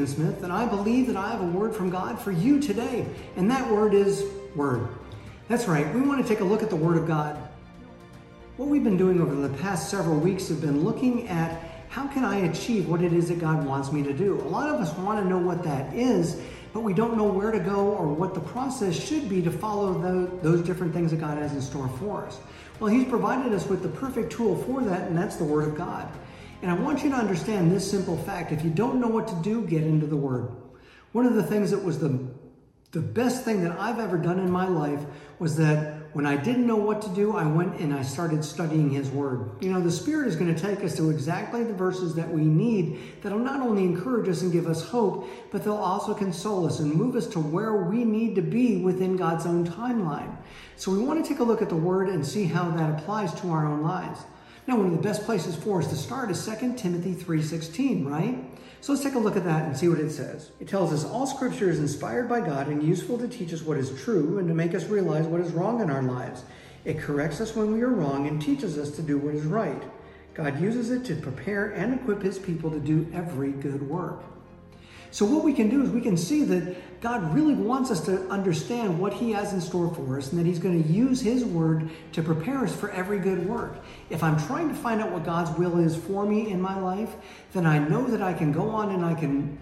Stephen Smith, and I believe that I have a word from God for you today. And that word is Word. That's right, we want to take a look at the Word of God. What we've been doing over the past several weeks have been looking at how can I achieve what it is that God wants me to do. A lot of us want to know what that is, but we don't know where to go or what the process should be to follow the, those different things that God has in store for us. Well, He's provided us with the perfect tool for that, and that's the Word of God. And I want you to understand this simple fact. If you don't know what to do, get into the Word. One of the things that was the, the best thing that I've ever done in my life was that when I didn't know what to do, I went and I started studying His Word. You know, the Spirit is going to take us to exactly the verses that we need that'll not only encourage us and give us hope, but they'll also console us and move us to where we need to be within God's own timeline. So we want to take a look at the Word and see how that applies to our own lives. Now, one of the best places for us to start is 2 Timothy 3.16, right? So let's take a look at that and see what it says. It tells us all scripture is inspired by God and useful to teach us what is true and to make us realize what is wrong in our lives. It corrects us when we are wrong and teaches us to do what is right. God uses it to prepare and equip his people to do every good work. So, what we can do is we can see that God really wants us to understand what He has in store for us and that He's going to use His Word to prepare us for every good work. If I'm trying to find out what God's will is for me in my life, then I know that I can go on and I can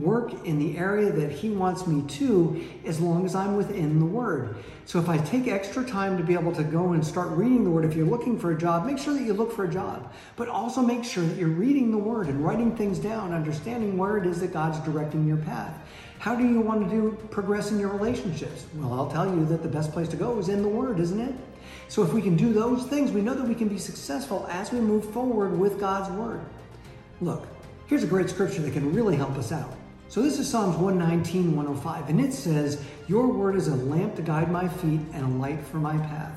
work in the area that He wants me to as long as I'm within the Word. So if I take extra time to be able to go and start reading the Word, if you're looking for a job, make sure that you look for a job, but also make sure that you're reading the Word and writing things down, understanding where it is that God's directing your path. How do you want to do progress in your relationships? Well, I'll tell you that the best place to go is in the Word, isn't it? So if we can do those things, we know that we can be successful as we move forward with God's Word. Look, here's a great scripture that can really help us out. So this is Psalms 119, 105, and it says, Your word is a lamp to guide my feet and a light for my path.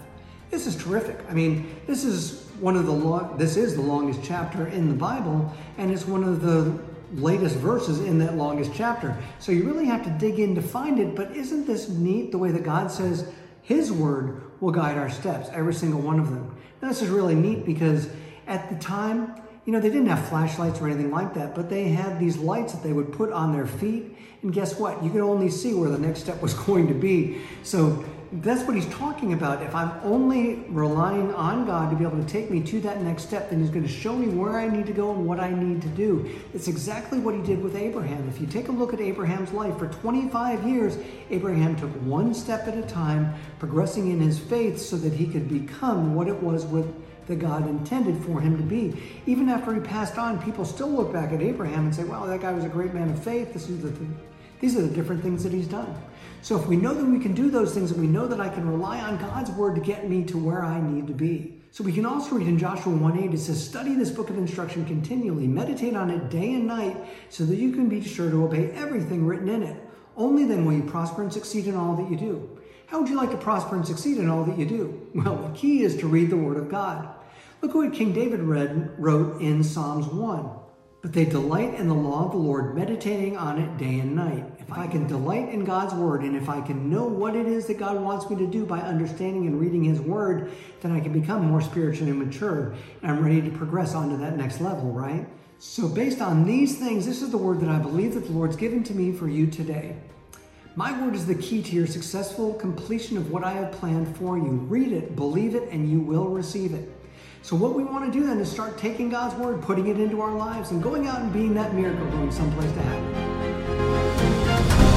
This is terrific. I mean, this is one of the long, this is the longest chapter in the Bible, and it's one of the latest verses in that longest chapter. So you really have to dig in to find it, but isn't this neat the way that God says his word will guide our steps, every single one of them. Now, this is really neat because at the time, you know, they didn't have flashlights or anything like that, but they had these lights that they would put on their feet. And guess what? You could only see where the next step was going to be. So that's what he's talking about. If I'm only relying on God to be able to take me to that next step, then he's going to show me where I need to go and what I need to do. It's exactly what he did with Abraham. If you take a look at Abraham's life, for 25 years, Abraham took one step at a time, progressing in his faith so that he could become what it was with that God intended for him to be. Even after he passed on, people still look back at Abraham and say, wow, that guy was a great man of faith. This is the th- these are the different things that he's done. So if we know that we can do those things and we know that I can rely on God's word to get me to where I need to be. So we can also read in Joshua 1:8, it says, study this book of instruction continually, meditate on it day and night, so that you can be sure to obey everything written in it. Only then will you prosper and succeed in all that you do. How would you like to prosper and succeed in all that you do? Well, the key is to read the Word of God. Look what King David read, wrote in Psalms 1. But they delight in the law of the Lord, meditating on it day and night. If I can delight in God's word, and if I can know what it is that God wants me to do by understanding and reading his word, then I can become more spiritually mature. And I'm ready to progress on to that next level, right? So, based on these things, this is the word that I believe that the Lord's given to me for you today. My word is the key to your successful completion of what I have planned for you. Read it, believe it, and you will receive it. So, what we want to do then is start taking God's word, putting it into our lives, and going out and being that miracle going someplace to happen.